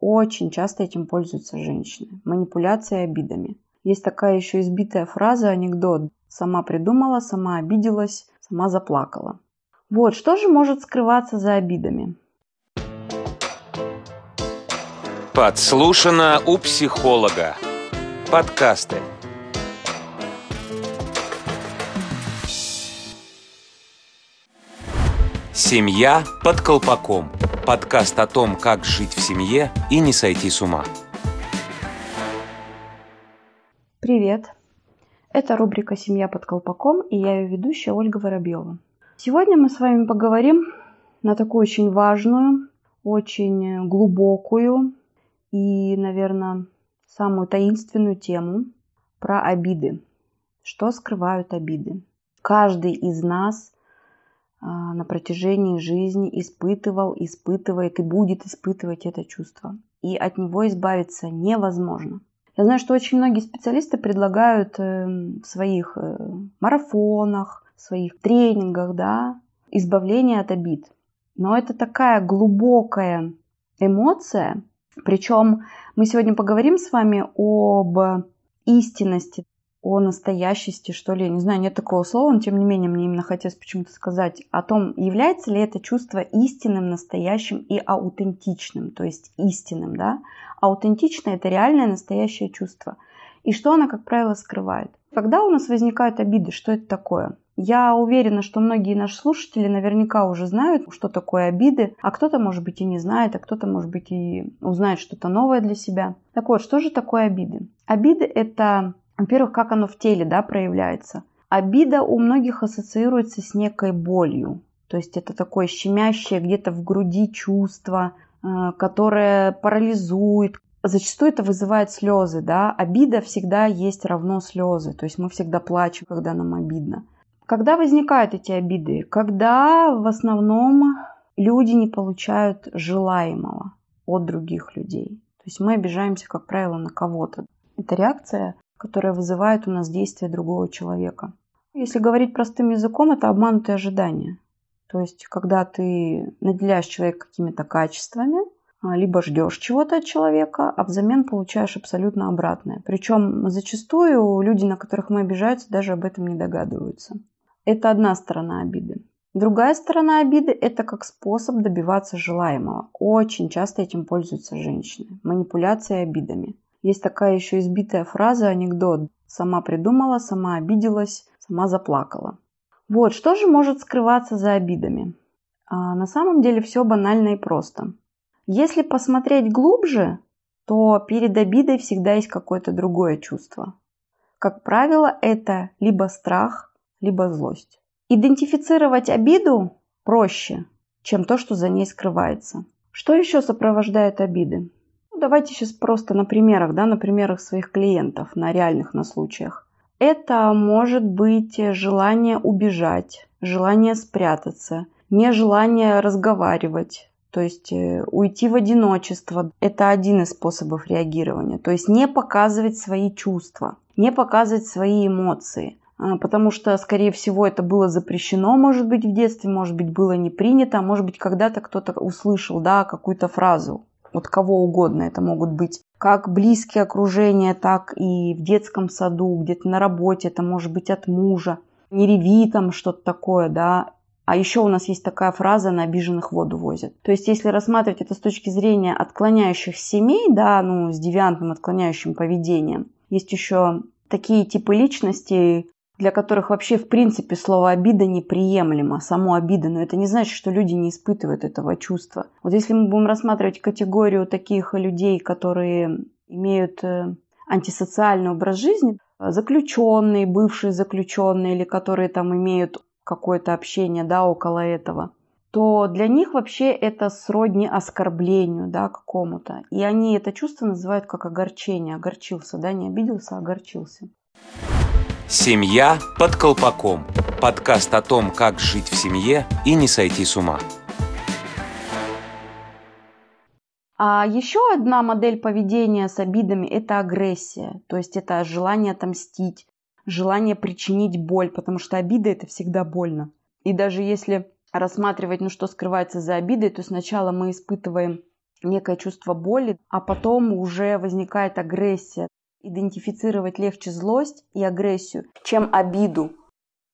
Очень часто этим пользуются женщины. Манипуляция обидами. Есть такая еще избитая фраза, анекдот. Сама придумала, сама обиделась, сама заплакала. Вот, что же может скрываться за обидами? Подслушано у психолога. Подкасты. Семья под колпаком. Подкаст о том, как жить в семье и не сойти с ума. Привет! Это рубрика «Семья под колпаком» и я ее ведущая Ольга Воробьева. Сегодня мы с вами поговорим на такую очень важную, очень глубокую и, наверное, самую таинственную тему про обиды. Что скрывают обиды? Каждый из нас на протяжении жизни испытывал, испытывает и будет испытывать это чувство. И от него избавиться невозможно. Я знаю, что очень многие специалисты предлагают эм, в своих э, марафонах, в своих тренингах, да, избавление от обид. Но это такая глубокая эмоция, причем мы сегодня поговорим с вами об истинности, о настоящести, что ли. Не знаю, нет такого слова, но тем не менее мне именно хотелось почему-то сказать о том, является ли это чувство истинным, настоящим и аутентичным, то есть истинным, да. Аутентичное – это реальное, настоящее чувство. И что оно, как правило, скрывает? Когда у нас возникают обиды, что это такое? Я уверена, что многие наши слушатели наверняка уже знают, что такое обиды, а кто-то, может быть, и не знает, а кто-то, может быть, и узнает что-то новое для себя. Так вот, что же такое обиды? Обиды – это, во-первых, как оно в теле да, проявляется. Обида у многих ассоциируется с некой болью. То есть это такое щемящее где-то в груди чувство, э, которое парализует, Зачастую это вызывает слезы, да. Обида всегда есть равно слезы. То есть мы всегда плачем, когда нам обидно. Когда возникают эти обиды? Когда в основном люди не получают желаемого от других людей. То есть мы обижаемся, как правило, на кого-то. Это реакция, которая вызывает у нас действие другого человека. Если говорить простым языком, это обманутые ожидания. То есть, когда ты наделяешь человека какими-то качествами, а, либо ждешь чего-то от человека, а взамен получаешь абсолютно обратное. Причем зачастую люди, на которых мы обижаются, даже об этом не догадываются. Это одна сторона обиды. Другая сторона обиды – это как способ добиваться желаемого. Очень часто этим пользуются женщины. Манипуляция обидами. Есть такая еще избитая фраза, анекдот. Сама придумала, сама обиделась, сама заплакала. Вот, что же может скрываться за обидами? А на самом деле все банально и просто. Если посмотреть глубже, то перед обидой всегда есть какое-то другое чувство. Как правило, это либо страх, либо злость. Идентифицировать обиду проще, чем то, что за ней скрывается. Что еще сопровождает обиды? Ну, давайте сейчас просто на примерах, да, на примерах своих клиентов, на реальных на случаях. Это может быть желание убежать, желание спрятаться, нежелание разговаривать, то есть э, уйти в одиночество. Это один из способов реагирования. То есть не показывать свои чувства, не показывать свои эмоции. А, потому что, скорее всего, это было запрещено, может быть, в детстве, может быть, было не принято, а может быть, когда-то кто-то услышал, да, какую-то фразу от кого угодно. Это могут быть как близкие окружения, так и в детском саду, где-то на работе, это может быть от мужа. Не реви там что-то такое, да. А еще у нас есть такая фраза «на обиженных воду возят». То есть, если рассматривать это с точки зрения отклоняющих семей, да, ну, с девиантным отклоняющим поведением, есть еще такие типы личностей, для которых вообще в принципе слово обида неприемлемо, само обида, но это не значит, что люди не испытывают этого чувства. Вот если мы будем рассматривать категорию таких людей, которые имеют э, антисоциальный образ жизни, заключенные, бывшие заключенные или которые там имеют какое-то общение да, около этого, то для них вообще это сродни оскорблению да, какому-то. И они это чувство называют как огорчение. Огорчился, да, не обиделся, а огорчился. Семья под колпаком. Подкаст о том, как жить в семье и не сойти с ума. А еще одна модель поведения с обидами – это агрессия. То есть это желание отомстить, желание причинить боль, потому что обида – это всегда больно. И даже если рассматривать, ну что скрывается за обидой, то сначала мы испытываем некое чувство боли, а потом уже возникает агрессия. Идентифицировать легче злость и агрессию, чем обиду.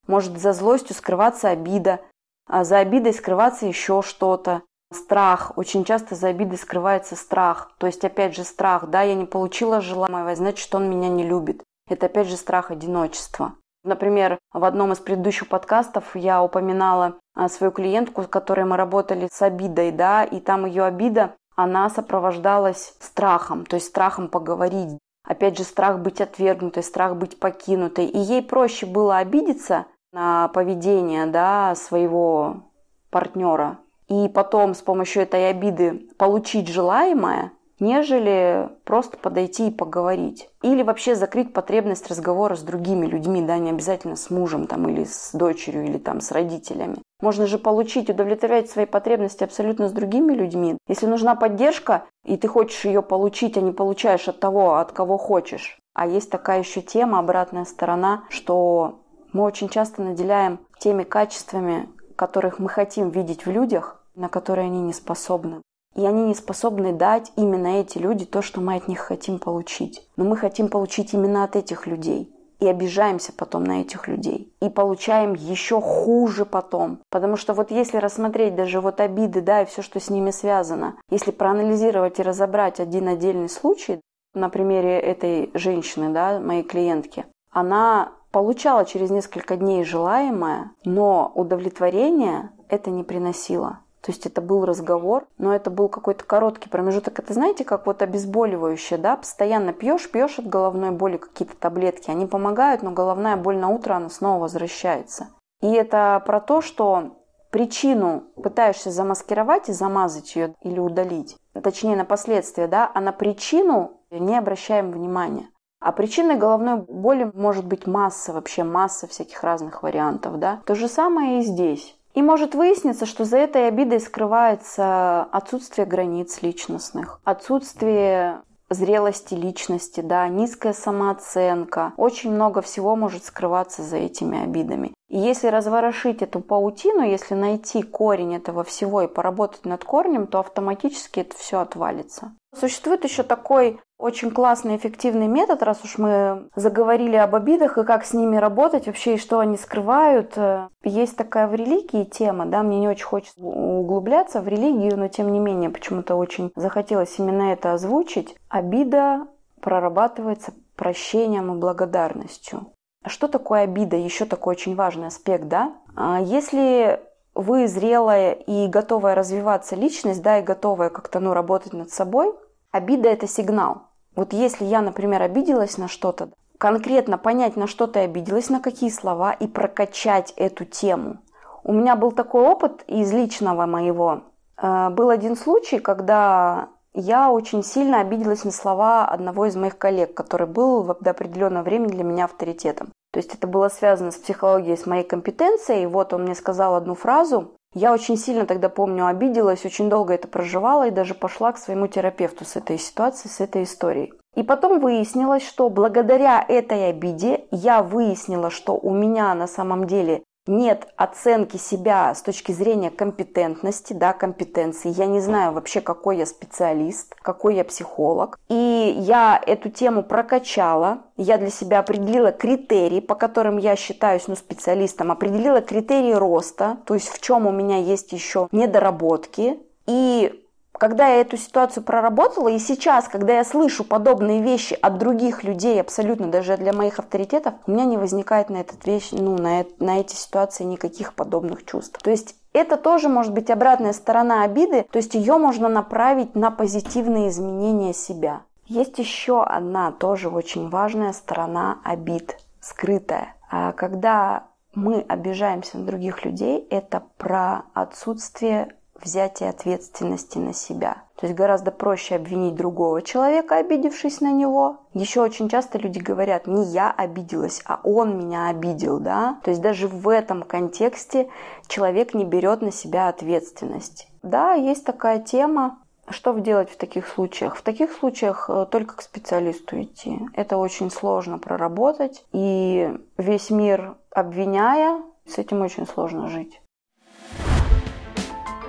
Может за злостью скрываться обида, а за обидой скрываться еще что-то. Страх. Очень часто за обидой скрывается страх. То есть, опять же, страх. Да, я не получила желаемого, значит, он меня не любит. Это, опять же, страх одиночества. Например, в одном из предыдущих подкастов я упоминала а, свою клиентку, с которой мы работали с обидой, да, и там ее обида, она сопровождалась страхом, то есть страхом поговорить. Опять же, страх быть отвергнутой, страх быть покинутой. И ей проще было обидеться на поведение да, своего партнера, и потом с помощью этой обиды получить желаемое, нежели просто подойти и поговорить. Или вообще закрыть потребность разговора с другими людьми, да, не обязательно с мужем там, или с дочерью, или там с родителями. Можно же получить, удовлетворять свои потребности абсолютно с другими людьми. Если нужна поддержка, и ты хочешь ее получить, а не получаешь от того, от кого хочешь. А есть такая еще тема, обратная сторона, что мы очень часто наделяем теми качествами, которых мы хотим видеть в людях, на которые они не способны. И они не способны дать именно эти люди то, что мы от них хотим получить. Но мы хотим получить именно от этих людей. И обижаемся потом на этих людей. И получаем еще хуже потом. Потому что вот если рассмотреть даже вот обиды, да, и все, что с ними связано, если проанализировать и разобрать один отдельный случай, на примере этой женщины, да, моей клиентки, она получала через несколько дней желаемое, но удовлетворение это не приносило. То есть это был разговор, но это был какой-то короткий промежуток. Это знаете, как вот обезболивающее, да? Постоянно пьешь, пьешь от головной боли какие-то таблетки. Они помогают, но головная боль на утро, она снова возвращается. И это про то, что причину пытаешься замаскировать и замазать ее или удалить. Точнее, на последствия, да? А на причину не обращаем внимания. А причиной головной боли может быть масса, вообще масса всяких разных вариантов, да? То же самое и здесь. И может выясниться, что за этой обидой скрывается отсутствие границ личностных, отсутствие зрелости личности, да, низкая самооценка. Очень много всего может скрываться за этими обидами. И если разворошить эту паутину, если найти корень этого всего и поработать над корнем, то автоматически это все отвалится. Существует еще такой очень классный, эффективный метод, раз уж мы заговорили об обидах и как с ними работать вообще, и что они скрывают. Есть такая в религии тема, да, мне не очень хочется углубляться в религию, но тем не менее почему-то очень захотелось именно это озвучить. Обида прорабатывается прощением и благодарностью. Что такое обида? Еще такой очень важный аспект, да? А если вы зрелая и готовая развиваться личность, да, и готовая как-то, ну, работать над собой, обида – это сигнал. Вот если я, например, обиделась на что-то, конкретно понять, на что ты обиделась, на какие слова, и прокачать эту тему. У меня был такой опыт из личного моего. Э, был один случай, когда я очень сильно обиделась на слова одного из моих коллег, который был до определенного времени для меня авторитетом. То есть это было связано с психологией, с моей компетенцией. И вот он мне сказал одну фразу. Я очень сильно тогда, помню, обиделась, очень долго это проживала и даже пошла к своему терапевту с этой ситуацией, с этой историей. И потом выяснилось, что благодаря этой обиде я выяснила, что у меня на самом деле нет оценки себя с точки зрения компетентности, да, компетенции. Я не знаю вообще, какой я специалист, какой я психолог. И я эту тему прокачала. Я для себя определила критерии, по которым я считаюсь ну, специалистом, определила критерии роста, то есть в чем у меня есть еще недоработки. И когда я эту ситуацию проработала, и сейчас, когда я слышу подобные вещи от других людей, абсолютно даже для моих авторитетов, у меня не возникает на этот вещь, ну, на, на эти ситуации никаких подобных чувств. То есть это тоже может быть обратная сторона обиды, то есть ее можно направить на позитивные изменения себя. Есть еще одна тоже очень важная сторона обид, скрытая. А когда мы обижаемся на других людей, это про отсутствие взятие ответственности на себя. То есть гораздо проще обвинить другого человека, обидевшись на него. Еще очень часто люди говорят, не я обиделась, а он меня обидел, да. То есть даже в этом контексте человек не берет на себя ответственность. Да, есть такая тема, что делать в таких случаях? В таких случаях э, только к специалисту идти. Это очень сложно проработать. И весь мир обвиняя, с этим очень сложно жить.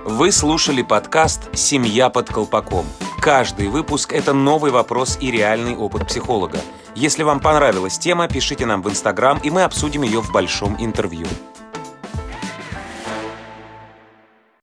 Вы слушали подкаст «Семья под колпаком». Каждый выпуск – это новый вопрос и реальный опыт психолога. Если вам понравилась тема, пишите нам в Инстаграм, и мы обсудим ее в большом интервью.